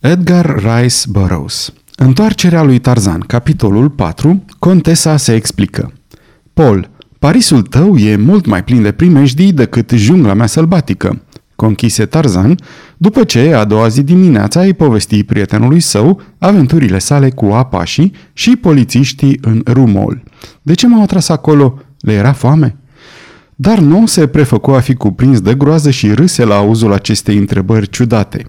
Edgar Rice Burroughs Întoarcerea lui Tarzan, capitolul 4, Contesa se explică. Paul, Parisul tău e mult mai plin de primejdii decât jungla mea sălbatică, conchise Tarzan, după ce a doua zi dimineața îi povesti prietenului său aventurile sale cu apașii și polițiștii în Rumol. De ce m-au atras acolo? Le era foame? Dar nu se prefăcu a fi cuprins de groază și râse la auzul acestei întrebări ciudate.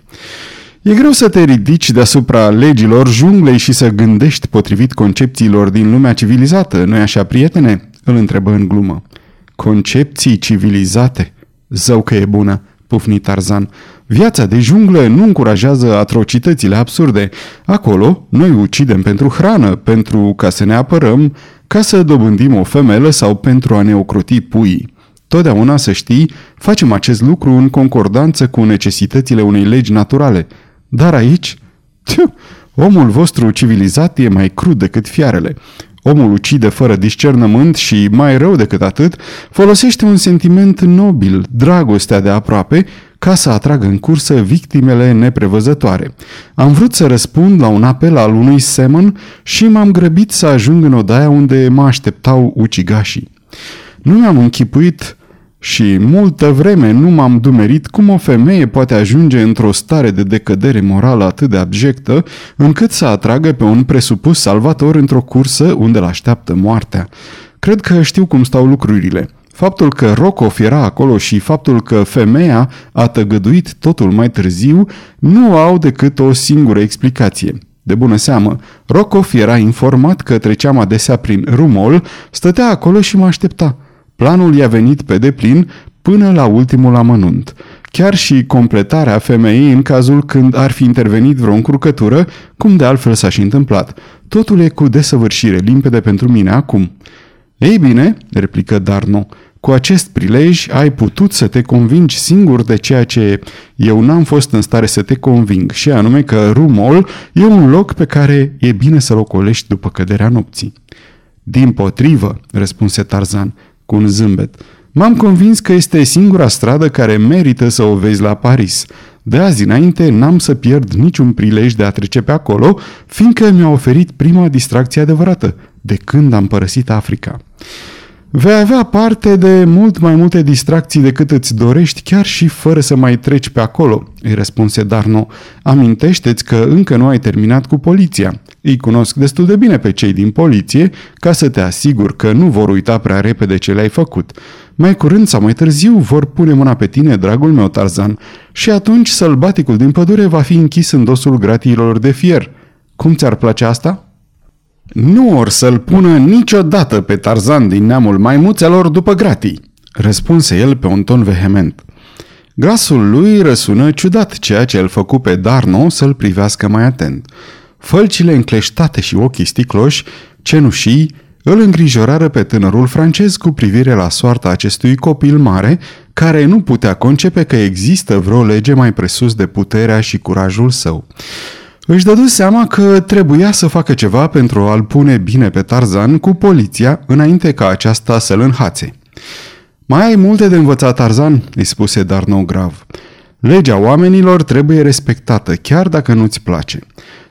E greu să te ridici deasupra legilor junglei și să gândești potrivit concepțiilor din lumea civilizată, nu-i așa, prietene? Îl întrebă în glumă. Concepții civilizate? Zău că e bună, pufni Tarzan. Viața de junglă nu încurajează atrocitățile absurde. Acolo, noi ucidem pentru hrană, pentru ca să ne apărăm, ca să dobândim o femelă sau pentru a ne ocroti puii. Totdeauna, să știi, facem acest lucru în concordanță cu necesitățile unei legi naturale – dar aici, tiu, omul vostru civilizat e mai crud decât fiarele. Omul ucide fără discernământ și, mai rău decât atât, folosește un sentiment nobil, dragostea de aproape, ca să atragă în cursă victimele neprevăzătoare. Am vrut să răspund la un apel al unui semăn și m-am grăbit să ajung în odaia unde mă așteptau ucigașii. Nu mi-am închipuit și multă vreme nu m-am dumerit cum o femeie poate ajunge într-o stare de decădere morală atât de abjectă, încât să atragă pe un presupus salvator într-o cursă unde îl așteaptă moartea. Cred că știu cum stau lucrurile. Faptul că Rokov era acolo și faptul că femeia a tăgăduit totul mai târziu nu au decât o singură explicație. De bună seamă, Rokov era informat că treceam adesea prin Rumol, stătea acolo și mă aștepta – Planul i-a venit pe deplin până la ultimul amănunt. Chiar și completarea femeii în cazul când ar fi intervenit vreo încurcătură, cum de altfel s-a și întâmplat. Totul e cu desăvârșire limpede pentru mine acum. Ei bine, replică Darno, cu acest prilej ai putut să te convingi singur de ceea ce eu n-am fost în stare să te conving, și anume că Rumol e un loc pe care e bine să-l ocolești după căderea nopții. Din potrivă, răspunse Tarzan, cu un zâmbet. M-am convins că este singura stradă care merită să o vezi la Paris. De azi înainte n-am să pierd niciun prilej de a trece pe acolo, fiindcă mi-a oferit prima distracție adevărată, de când am părăsit Africa. Vei avea parte de mult mai multe distracții decât îți dorești, chiar și fără să mai treci pe acolo, îi răspunse Darno. Amintește-ți că încă nu ai terminat cu poliția. Îi cunosc destul de bine pe cei din poliție ca să te asigur că nu vor uita prea repede ce le-ai făcut. Mai curând sau mai târziu vor pune mâna pe tine, dragul meu Tarzan, și atunci sălbaticul din pădure va fi închis în dosul gratiilor de fier. Cum ți-ar place asta?" Nu or să-l pună niciodată pe Tarzan din neamul maimuțelor după gratii, răspunse el pe un ton vehement. Glasul lui răsună ciudat, ceea ce îl făcu pe Darno să-l privească mai atent. Fălcile încleștate și ochii sticloși, cenușii, îl îngrijorară pe tânărul francez cu privire la soarta acestui copil mare, care nu putea concepe că există vreo lege mai presus de puterea și curajul său. Își dădu seama că trebuia să facă ceva pentru a-l pune bine pe Tarzan cu poliția înainte ca aceasta să-l înhațe. Mai ai multe de învățat, Tarzan?" îi spuse Darnou grav. Legea oamenilor trebuie respectată, chiar dacă nu-ți place.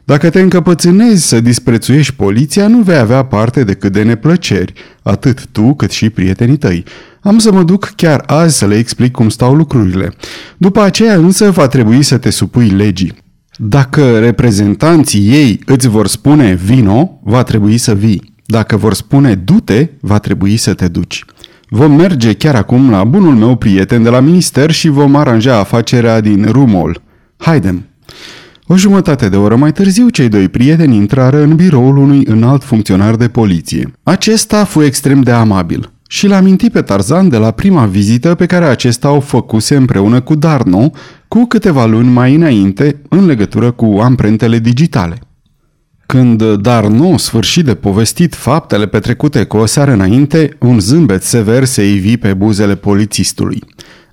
Dacă te încăpățânezi să disprețuiești poliția, nu vei avea parte decât de neplăceri, atât tu cât și prietenii tăi. Am să mă duc chiar azi să le explic cum stau lucrurile. După aceea însă va trebui să te supui legii. Dacă reprezentanții ei îți vor spune vino, va trebui să vii. Dacă vor spune du-te, va trebui să te duci. Vom merge chiar acum la bunul meu prieten de la minister și vom aranja afacerea din Rumol. Haidem! O jumătate de oră mai târziu, cei doi prieteni intrară în biroul unui înalt funcționar de poliție. Acesta fu extrem de amabil și l-a mintit pe Tarzan de la prima vizită pe care acesta o făcuse împreună cu Darno cu câteva luni mai înainte în legătură cu amprentele digitale. Când Darno sfârșit de povestit faptele petrecute cu o seară înainte, un zâmbet sever se ivi pe buzele polițistului.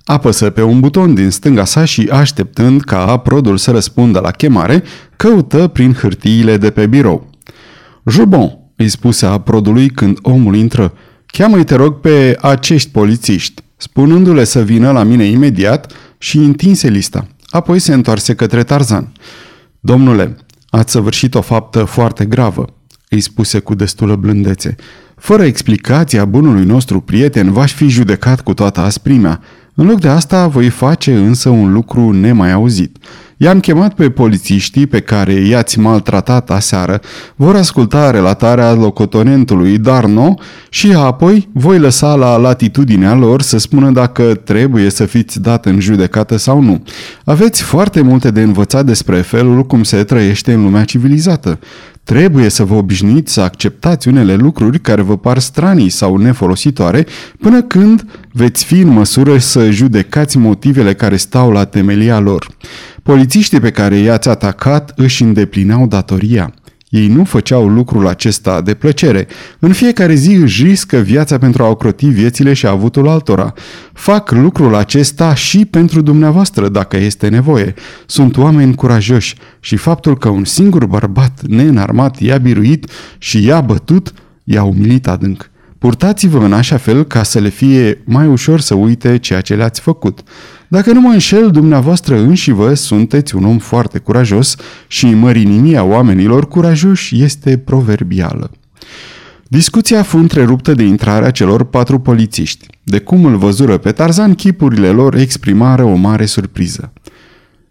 Apăsă pe un buton din stânga sa și, așteptând ca aprodul să răspundă la chemare, căută prin hârtiile de pe birou. Jubon, îi spuse aprodului când omul intră, cheamă-i te rog pe acești polițiști, spunându-le să vină la mine imediat și întinse lista. Apoi se întoarse către Tarzan. Domnule, ați săvârșit o faptă foarte gravă, îi spuse cu destulă blândețe. Fără explicația bunului nostru prieten, v-aș fi judecat cu toată asprimea. În loc de asta, voi face însă un lucru nemai auzit. I-am chemat pe polițiștii pe care i-ați maltratat aseară, vor asculta relatarea locotonentului Darno și apoi voi lăsa la latitudinea lor să spună dacă trebuie să fiți dat în judecată sau nu. Aveți foarte multe de învățat despre felul cum se trăiește în lumea civilizată. Trebuie să vă obișnuiți să acceptați unele lucruri care vă par stranii sau nefolositoare până când veți fi în măsură să judecați motivele care stau la temelia lor. Polițiștii pe care i-ați atacat își îndeplineau datoria. Ei nu făceau lucrul acesta de plăcere. În fiecare zi își riscă viața pentru a ocroti viețile și avutul altora. Fac lucrul acesta și pentru dumneavoastră, dacă este nevoie. Sunt oameni curajoși și faptul că un singur bărbat neînarmat i-a biruit și i-a bătut, i-a umilit adânc. Purtați-vă în așa fel ca să le fie mai ușor să uite ceea ce le-ați făcut. Dacă nu mă înșel, dumneavoastră înși vă sunteți un om foarte curajos și mărinimia oamenilor curajoși este proverbială. Discuția fu întreruptă de intrarea celor patru polițiști. De cum îl văzură pe Tarzan, chipurile lor exprimară o mare surpriză.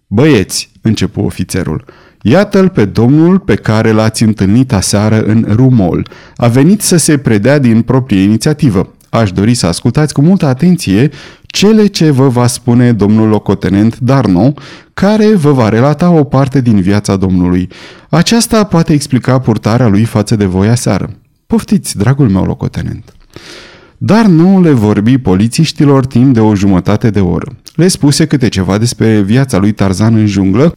Băieți, începu ofițerul, Iată-l pe domnul pe care l-ați întâlnit aseară în Rumol. A venit să se predea din proprie inițiativă. Aș dori să ascultați cu multă atenție cele ce vă va spune domnul locotenent Darno, care vă va relata o parte din viața domnului. Aceasta poate explica purtarea lui față de voi aseară. Poftiți, dragul meu locotenent. Dar nu le vorbi polițiștilor timp de o jumătate de oră. Le spuse câte ceva despre viața lui Tarzan în junglă,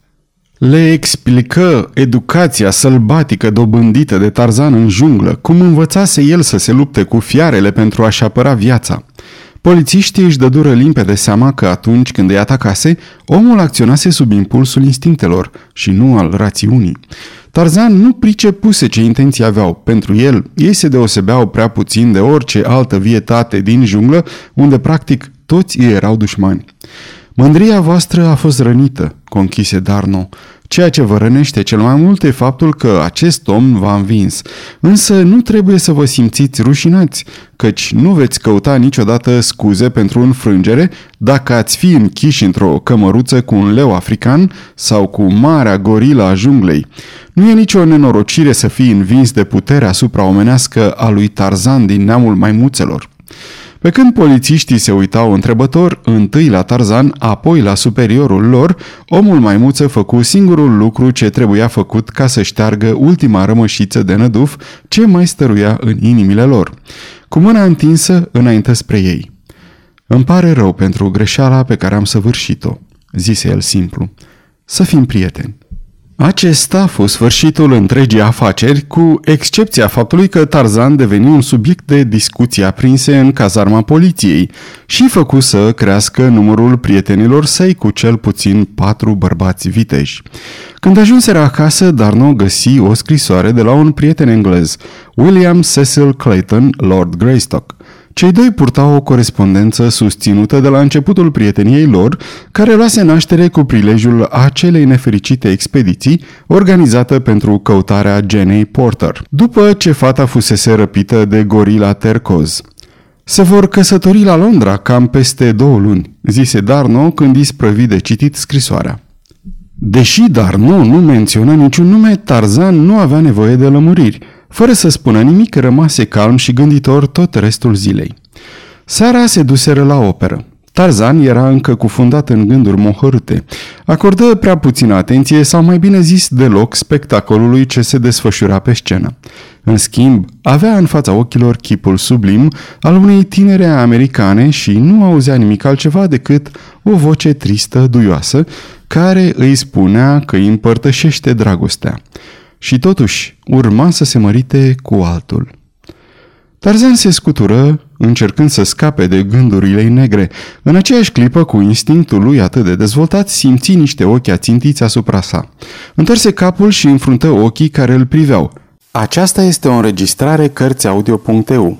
le explică educația sălbatică dobândită de Tarzan în junglă, cum învățase el să se lupte cu fiarele pentru a-și apăra viața. Polițiștii își dădură limpede seama că atunci când îi atacase, omul acționase sub impulsul instinctelor și nu al rațiunii. Tarzan nu pricepuse ce intenții aveau. Pentru el, ei se deosebeau prea puțin de orice altă vietate din junglă, unde practic toți ei erau dușmani. Mândria voastră a fost rănită, conchise Darno. Ceea ce vă rănește cel mai mult e faptul că acest om v-a învins. Însă nu trebuie să vă simțiți rușinați, căci nu veți căuta niciodată scuze pentru înfrângere dacă ați fi închiși într-o cămăruță cu un leu african sau cu marea gorila a junglei. Nu e nicio nenorocire să fii învins de puterea supraomenească a lui Tarzan din neamul maimuțelor. Pe când polițiștii se uitau întrebător, întâi la Tarzan, apoi la superiorul lor, omul maimuță făcu singurul lucru ce trebuia făcut ca să șteargă ultima rămășiță de năduf ce mai stăruia în inimile lor. Cu mâna întinsă, înainte spre ei. Îmi pare rău pentru greșeala pe care am săvârșit-o, zise el simplu. Să fim prieteni. Acesta a fost sfârșitul întregii afaceri, cu excepția faptului că Tarzan deveni un subiect de discuții aprinse în cazarma poliției și făcu să crească numărul prietenilor săi cu cel puțin patru bărbați viteji. Când ajunseră acasă, Darno găsi o scrisoare de la un prieten englez, William Cecil Clayton, Lord Greystock. Cei doi purtau o corespondență susținută de la începutul prieteniei lor, care luase naștere cu prilejul acelei nefericite expediții organizată pentru căutarea Jenny Porter, după ce fata fusese răpită de gorila Tercoz. Se vor căsători la Londra cam peste două luni, zise Darno când îi sprăvi de citit scrisoarea. Deși Darno nu menționa niciun nume, Tarzan nu avea nevoie de lămuriri – fără să spună nimic, rămase calm și gânditor tot restul zilei. Seara se duseră la operă. Tarzan era încă cufundat în gânduri mohărâte. Acordă prea puțină atenție sau mai bine zis deloc spectacolului ce se desfășura pe scenă. În schimb, avea în fața ochilor chipul sublim al unei tinere americane și nu auzea nimic altceva decât o voce tristă, duioasă, care îi spunea că îi împărtășește dragostea și totuși urma să se mărite cu altul. Tarzan se scutură, încercând să scape de gândurile negre. În aceeași clipă, cu instinctul lui atât de dezvoltat, simți niște ochi ațintiți asupra sa. Întorse capul și înfruntă ochii care îl priveau. Aceasta este o înregistrare Cărțiaudio.eu.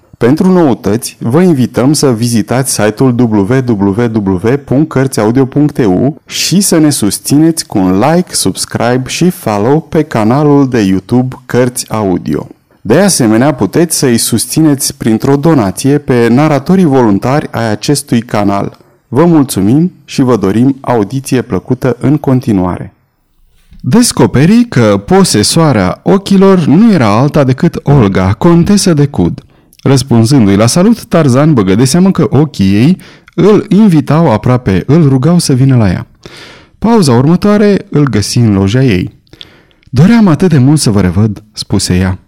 Pentru noutăți, vă invităm să vizitați site-ul www.cărțiaudio.eu și să ne susțineți cu un like, subscribe și follow pe canalul de YouTube Cărți Audio. De asemenea, puteți să-i susțineți printr-o donație pe naratorii voluntari ai acestui canal. Vă mulțumim și vă dorim audiție plăcută în continuare. Descoperi că posesoarea ochilor nu era alta decât Olga, contesă de Cud – Răspunzându-i la salut, Tarzan băgă de seamă că ochii ei îl invitau aproape, îl rugau să vină la ea. Pauza următoare îl găsi în loja ei. Doream atât de mult să vă revăd, spuse ea.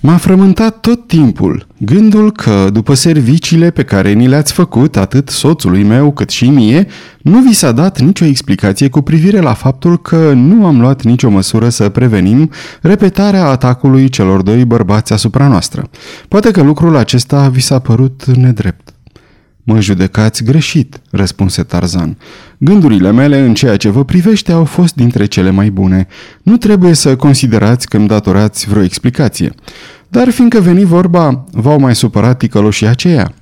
M-a frământat tot timpul gândul că, după serviciile pe care ni le-ați făcut atât soțului meu cât și mie, nu vi s-a dat nicio explicație cu privire la faptul că nu am luat nicio măsură să prevenim repetarea atacului celor doi bărbați asupra noastră. Poate că lucrul acesta vi s-a părut nedrept. Mă judecați greșit, răspunse Tarzan. Gândurile mele în ceea ce vă privește au fost dintre cele mai bune. Nu trebuie să considerați că îmi datorați vreo explicație. Dar fiindcă veni vorba, v-au mai supărat ticăloșii aceia.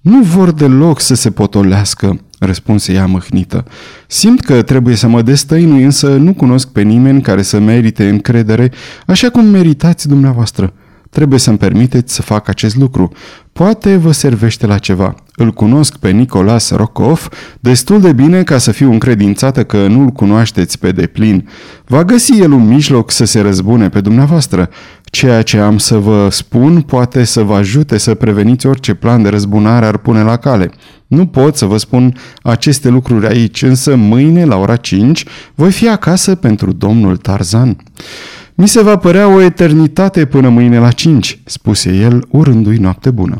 Nu vor deloc să se potolească, răspunse ea mâhnită. Simt că trebuie să mă destăinui, însă nu cunosc pe nimeni care să merite încredere, așa cum meritați dumneavoastră. Trebuie să-mi permiteți să fac acest lucru. Poate vă servește la ceva. Îl cunosc pe Nicolas Rokov destul de bine ca să fiu încredințată că nu-l cunoașteți pe deplin. Va găsi el un mijloc să se răzbune pe dumneavoastră. Ceea ce am să vă spun poate să vă ajute să preveniți orice plan de răzbunare ar pune la cale. Nu pot să vă spun aceste lucruri aici, însă mâine, la ora 5, voi fi acasă pentru domnul Tarzan. Mi se va părea o eternitate până mâine la 5, spuse el, urându-i noapte bună.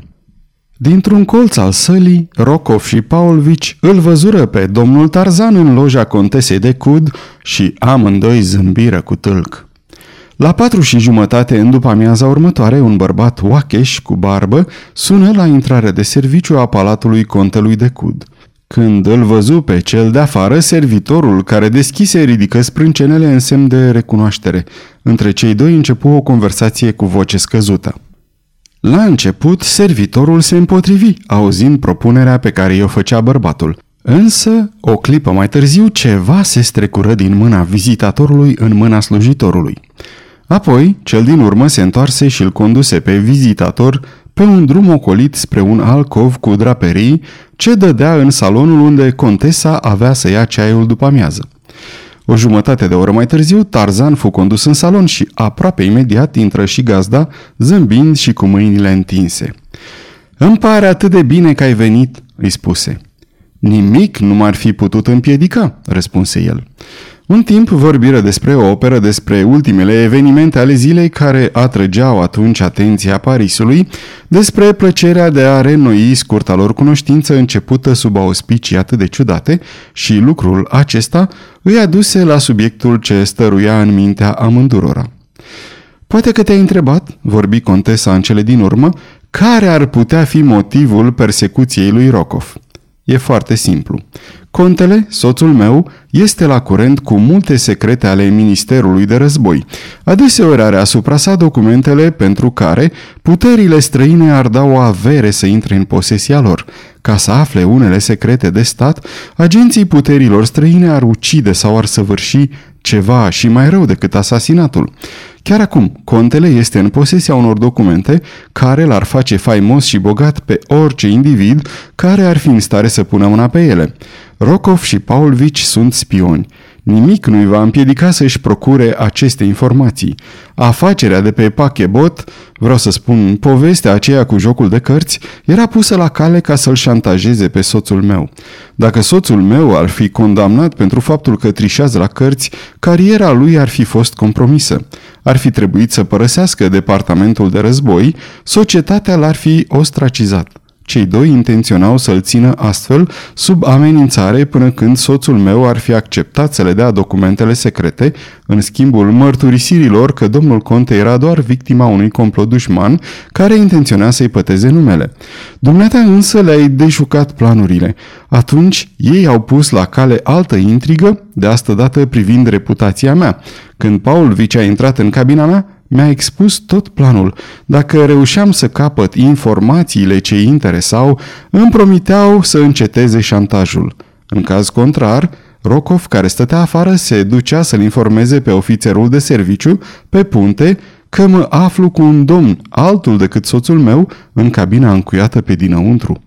Dintr-un colț al sălii, Rokov și Paulvici îl văzură pe domnul Tarzan în loja contesei de Cud și amândoi zâmbiră cu tâlc. La patru și jumătate în după amiaza următoare, un bărbat oacheș cu barbă sună la intrare de serviciu a palatului contelui de Cud. Când îl văzu pe cel de afară, servitorul care deschise ridică sprâncenele în semn de recunoaștere. Între cei doi începu o conversație cu voce scăzută. La început, servitorul se împotrivi, auzind propunerea pe care i-o făcea bărbatul. Însă, o clipă mai târziu, ceva se strecură din mâna vizitatorului în mâna slujitorului. Apoi, cel din urmă se întoarse și îl conduse pe vizitator pe un drum ocolit spre un alcov cu draperii ce dădea în salonul unde contesa avea să ia ceaiul după amiază. O jumătate de oră mai târziu, Tarzan fu condus în salon și aproape imediat intră și gazda, zâmbind și cu mâinile întinse. Îmi pare atât de bine că ai venit," îi spuse. Nimic nu m-ar fi putut împiedica," răspunse el. Un timp vorbiră despre o operă, despre ultimele evenimente ale zilei care atrăgeau atunci atenția Parisului, despre plăcerea de a renoi scurta lor cunoștință începută sub auspicii atât de ciudate și lucrul acesta îi aduse la subiectul ce stăruia în mintea amândurora. Poate că te-ai întrebat, vorbi contesa în cele din urmă, care ar putea fi motivul persecuției lui Rokov. E foarte simplu. Contele, soțul meu, este la curent cu multe secrete ale Ministerului de Război. Adeseori are asupra sa documentele pentru care puterile străine ar da o avere să intre în posesia lor. Ca să afle unele secrete de stat, agenții puterilor străine ar ucide sau ar săvârși ceva și mai rău decât asasinatul. Chiar acum, contele este în posesia unor documente care l-ar face faimos și bogat pe orice individ care ar fi în stare să pună mâna pe ele. Rokov și Paulvici sunt spioni. Nimic nu-i va împiedica să-și procure aceste informații. Afacerea de pe Pachebot, vreau să spun, povestea aceea cu jocul de cărți, era pusă la cale ca să-l șantajeze pe soțul meu. Dacă soțul meu ar fi condamnat pentru faptul că trișează la cărți, cariera lui ar fi fost compromisă. Ar fi trebuit să părăsească departamentul de război, societatea l-ar fi ostracizat. Cei doi intenționau să-l țină astfel sub amenințare până când soțul meu ar fi acceptat să le dea documentele secrete, în schimbul mărturisirilor că domnul Conte era doar victima unui complot dușman care intenționa să-i păteze numele. Dumneata însă le-ai dejucat planurile. Atunci ei au pus la cale altă intrigă, de asta dată privind reputația mea. Când Paul Vici a intrat în cabina mea, mi-a expus tot planul. Dacă reușeam să capăt informațiile ce îi interesau, îmi promiteau să înceteze șantajul. În caz contrar, Rokov, care stătea afară, se ducea să-l informeze pe ofițerul de serviciu, pe punte, că mă aflu cu un domn, altul decât soțul meu, în cabina încuiată pe dinăuntru.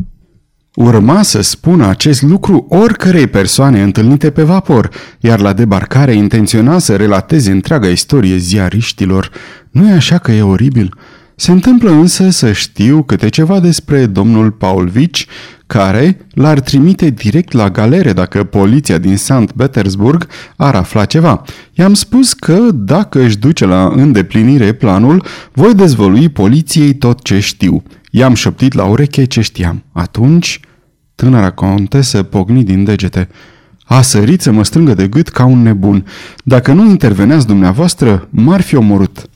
Urma să spună acest lucru oricărei persoane întâlnite pe vapor, iar la debarcare intenționa să relateze întreaga istorie ziariștilor. Nu e așa că e oribil? Se întâmplă însă să știu câte ceva despre domnul Paulvici, care l-ar trimite direct la galere dacă poliția din St. Petersburg ar afla ceva. I-am spus că dacă își duce la îndeplinire planul, voi dezvălui poliției tot ce știu. I-am șoptit la ureche ce știam. Atunci, tânăra contesă pogni din degete. A sărit să mă strângă de gât ca un nebun. Dacă nu interveneați dumneavoastră, m-ar fi omorât.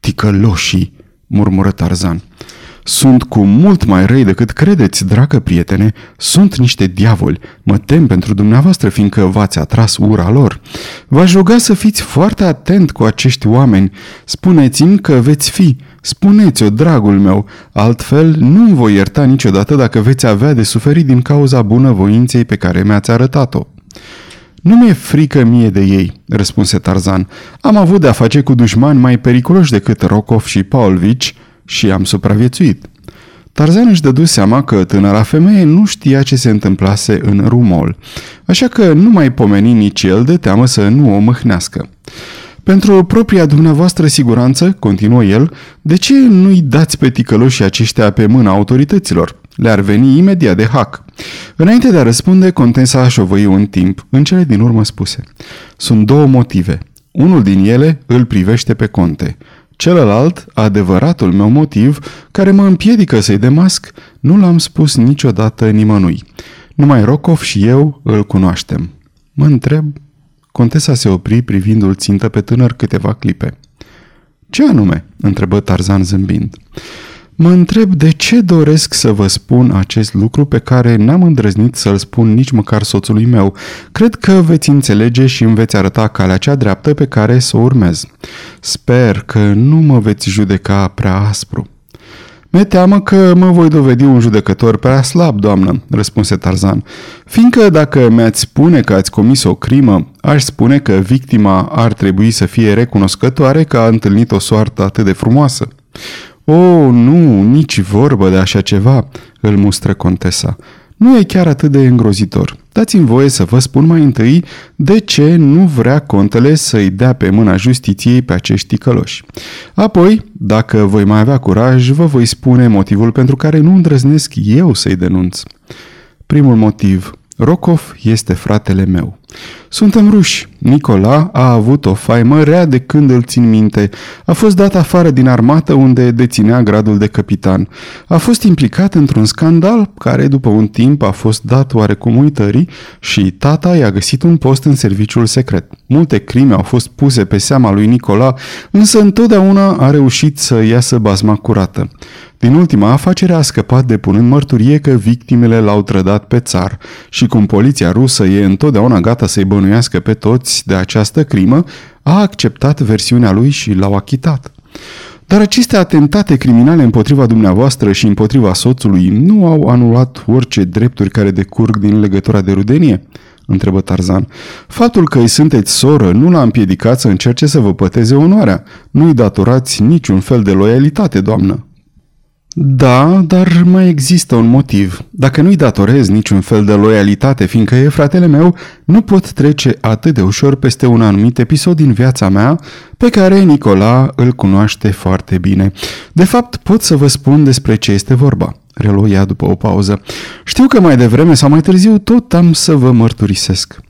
Ticăloșii, murmură Tarzan. Sunt cu mult mai răi decât credeți, dragă prietene. Sunt niște diavoli. Mă tem pentru dumneavoastră, fiindcă v-ați atras ura lor. V-aș ruga să fiți foarte atent cu acești oameni. Spuneți-mi că veți fi. Spuneți-o, dragul meu, altfel nu voi ierta niciodată dacă veți avea de suferit din cauza bunăvoinței pe care mi-ați arătat-o. Nu mi-e frică mie de ei, răspunse Tarzan. Am avut de-a face cu dușmani mai periculoși decât Rokov și Paulvici și am supraviețuit. Tarzan își dădu seama că tânăra femeie nu știa ce se întâmplase în Rumol, așa că nu mai pomeni nici el de teamă să nu o mâhnească. Pentru propria dumneavoastră siguranță, continuă el, de ce nu-i dați pe ticăloșii aceștia pe mâna autorităților? Le-ar veni imediat de hac. Înainte de a răspunde, Contensa a șovăi un timp, în cele din urmă spuse. Sunt două motive. Unul din ele îl privește pe conte. Celălalt, adevăratul meu motiv, care mă împiedică să-i demasc, nu l-am spus niciodată nimănui. Numai Rokov și eu îl cunoaștem. Mă întreb... Contesa se opri privindu-l țintă pe tânăr câteva clipe. Ce anume?" întrebă Tarzan zâmbind. Mă întreb de ce doresc să vă spun acest lucru pe care n-am îndrăznit să-l spun nici măcar soțului meu. Cred că veți înțelege și îmi veți arăta calea cea dreaptă pe care să o urmez. Sper că nu mă veți judeca prea aspru. Mi-e teamă că mă voi dovedi un judecător prea slab, doamnă, răspunse Tarzan, fiindcă dacă mi-ați spune că ați comis o crimă, aș spune că victima ar trebui să fie recunoscătoare că a întâlnit o soartă atât de frumoasă. O, oh, nu, nici vorbă de așa ceva, îl mustră contesa. Nu e chiar atât de îngrozitor. Dați-mi voie să vă spun mai întâi de ce nu vrea contele să-i dea pe mâna justiției pe acești ticăloși. Apoi, dacă voi mai avea curaj, vă voi spune motivul pentru care nu îndrăznesc eu să-i denunț. Primul motiv. Rokov este fratele meu. Suntem ruși. Nicola a avut o faimă rea de când îl țin minte. A fost dat afară din armată unde deținea gradul de capitan. A fost implicat într-un scandal care după un timp a fost dat oarecum uitării și tata i-a găsit un post în serviciul secret. Multe crime au fost puse pe seama lui Nicola, însă întotdeauna a reușit să iasă bazma curată. Din ultima afacere a scăpat depunând mărturie că victimele l-au trădat pe țar și cum poliția rusă e întotdeauna gata să-i bănuiască pe toți de această crimă, a acceptat versiunea lui și l-au achitat. Dar aceste atentate criminale împotriva dumneavoastră și împotriva soțului nu au anulat orice drepturi care decurg din legătura de rudenie? întrebă Tarzan. Faptul că îi sunteți soră nu l-a împiedicat să încerce să vă păteze onoarea. Nu-i datorați niciun fel de loialitate, doamnă. Da, dar mai există un motiv. Dacă nu-i datorez niciun fel de loialitate, fiindcă e fratele meu, nu pot trece atât de ușor peste un anumit episod din viața mea pe care Nicola îl cunoaște foarte bine. De fapt, pot să vă spun despre ce este vorba. Reloia după o pauză. Știu că mai devreme sau mai târziu tot am să vă mărturisesc.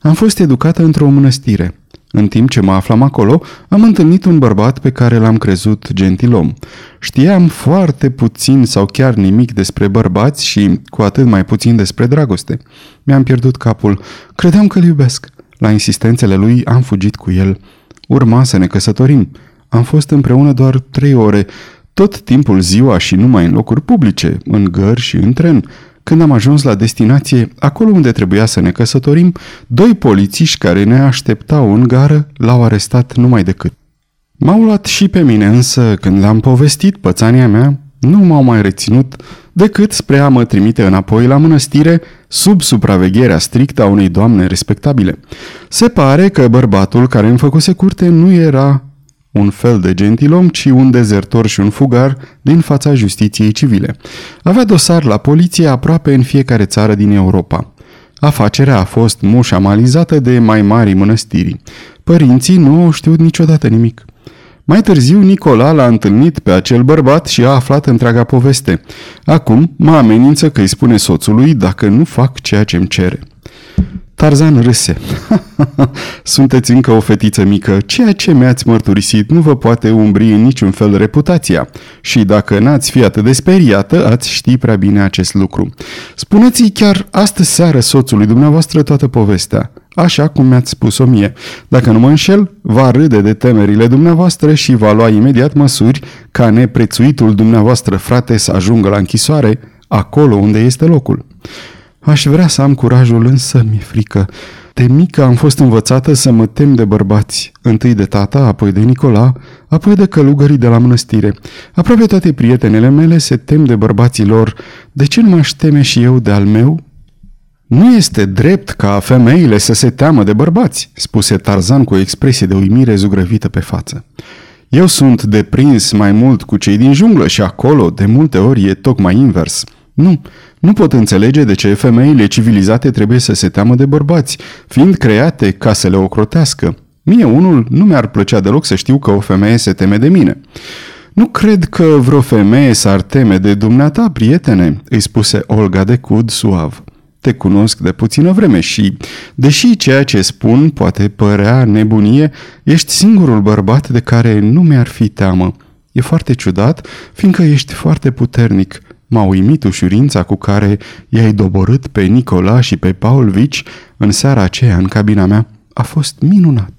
Am fost educată într-o mănăstire. În timp ce mă aflam acolo, am întâlnit un bărbat pe care l-am crezut gentilom. Știam foarte puțin sau chiar nimic despre bărbați și cu atât mai puțin despre dragoste. Mi-am pierdut capul. Credeam că-l iubesc. La insistențele lui am fugit cu el. Urma să ne căsătorim. Am fost împreună doar trei ore, tot timpul ziua și numai în locuri publice, în gări și în tren. Când am ajuns la destinație, acolo unde trebuia să ne căsătorim, doi polițiști care ne așteptau în gară l-au arestat numai decât. M-au luat și pe mine, însă când le-am povestit pățania mea, nu m-au mai reținut decât spre a mă trimite înapoi la mănăstire sub supravegherea strictă a unei doamne respectabile. Se pare că bărbatul care îmi făcuse curte nu era un fel de gentilom, ci un dezertor și un fugar din fața justiției civile. Avea dosar la poliție aproape în fiecare țară din Europa. Afacerea a fost mușamalizată de mai mari mănăstiri. Părinții nu au știut niciodată nimic. Mai târziu, Nicola l-a întâlnit pe acel bărbat și a aflat întreaga poveste. Acum mă amenință că îi spune soțului dacă nu fac ceea ce îmi cere. Tarzan râse. Sunteți încă o fetiță mică. Ceea ce mi-ați mărturisit nu vă poate umbri în niciun fel reputația. Și dacă n-ați fi atât de speriată, ați ști prea bine acest lucru. Spuneți-i chiar astă seară soțului dumneavoastră toată povestea. Așa cum mi-ați spus-o mie. Dacă nu mă înșel, va râde de temerile dumneavoastră și va lua imediat măsuri ca neprețuitul dumneavoastră frate să ajungă la închisoare, acolo unde este locul. Aș vrea să am curajul, însă mi-e frică. De mică am fost învățată să mă tem de bărbați, întâi de tata, apoi de Nicola, apoi de călugării de la mănăstire. Aproape toate prietenele mele se tem de bărbații lor. De ce nu mă teme și eu de al meu? Nu este drept ca femeile să se teamă de bărbați, spuse Tarzan cu o expresie de uimire zugrăvită pe față. Eu sunt deprins mai mult cu cei din junglă și acolo, de multe ori, e tocmai invers. Nu, nu pot înțelege de ce femeile civilizate trebuie să se teamă de bărbați, fiind create ca să le ocrotească. Mie unul nu mi-ar plăcea deloc să știu că o femeie se teme de mine. Nu cred că vreo femeie s-ar teme de dumneata, prietene, îi spuse Olga de Cud suav. Te cunosc de puțină vreme și, deși ceea ce spun poate părea nebunie, ești singurul bărbat de care nu mi-ar fi teamă. E foarte ciudat, fiindcă ești foarte puternic. M-a uimit ușurința cu care i-ai doborât pe Nicola și pe Paul Vici în seara aceea în cabina mea. A fost minunat.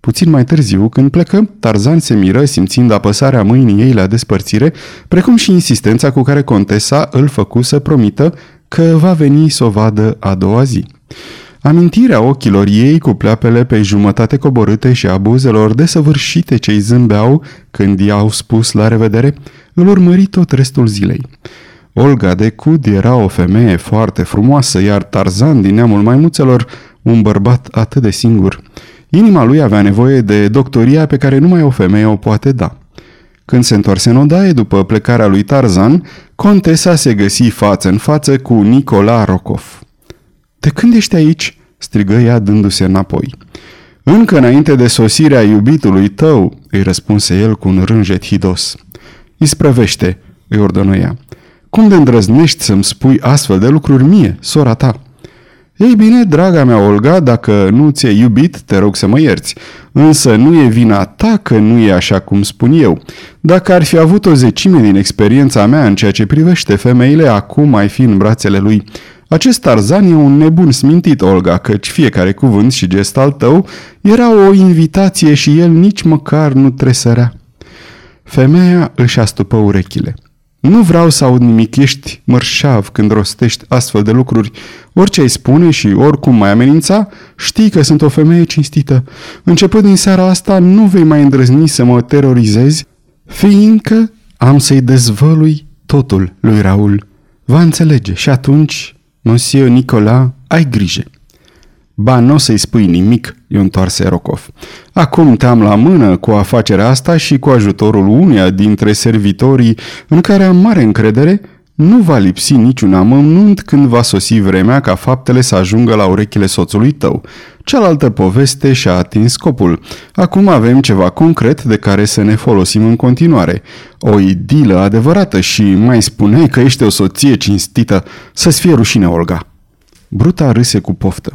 Puțin mai târziu, când plecăm, Tarzan se miră simțind apăsarea mâinii ei la despărțire, precum și insistența cu care contesa îl făcu să promită că va veni să o vadă a doua zi. Amintirea ochilor ei cu pleapele pe jumătate coborâte și a buzelor desăvârșite ce îi zâmbeau când i-au spus la revedere, îl urmări tot restul zilei. Olga de Cud era o femeie foarte frumoasă, iar Tarzan din neamul maimuțelor, un bărbat atât de singur. Inima lui avea nevoie de doctoria pe care numai o femeie o poate da. Când se întoarse în odaie după plecarea lui Tarzan, contesa se găsi față în față cu Nicola Rokov. De când ești aici?" Strigă ea dându-se înapoi. Încă înainte de sosirea iubitului tău," îi răspunse el cu un rânjet hidos. Isprăvește, îi ordonă ea. Cum de îndrăznești să-mi spui astfel de lucruri mie, sora ta? Ei bine, draga mea Olga, dacă nu ți-e iubit, te rog să mă ierți. Însă nu e vina ta că nu e așa cum spun eu. Dacă ar fi avut o zecime din experiența mea în ceea ce privește femeile, acum ai fi în brațele lui. Acest Tarzan e un nebun smintit, Olga, căci fiecare cuvânt și gest al tău era o invitație și el nici măcar nu tresărea. Femeia își astupă urechile. Nu vreau să aud nimic, ești mărșav când rostești astfel de lucruri. Orice ai spune și oricum mai amenința, știi că sunt o femeie cinstită. Începând din seara asta, nu vei mai îndrăzni să mă terorizezi, fiindcă am să-i dezvălui totul lui Raul. Va înțelege și atunci, Monsieur Nicola, ai grijă. Ba, nu o să-i spui nimic, i-o întoarse Rokov. Acum te-am la mână cu afacerea asta și cu ajutorul uneia dintre servitorii în care am mare încredere, nu va lipsi niciun amănunt când va sosi vremea ca faptele să ajungă la urechile soțului tău. Cealaltă poveste și-a atins scopul. Acum avem ceva concret de care să ne folosim în continuare. O idilă adevărată și mai spuneai că ești o soție cinstită. Să-ți fie rușine, Olga. Bruta râse cu poftă.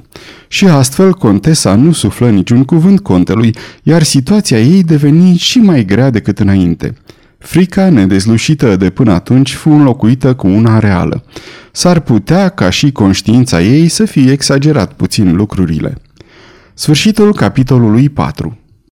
Și astfel contesa nu suflă niciun cuvânt contelui, iar situația ei deveni și mai grea decât înainte. Frica nedezlușită de până atunci fu înlocuită cu una reală. S-ar putea ca și conștiința ei să fie exagerat puțin lucrurile. Sfârșitul capitolului 4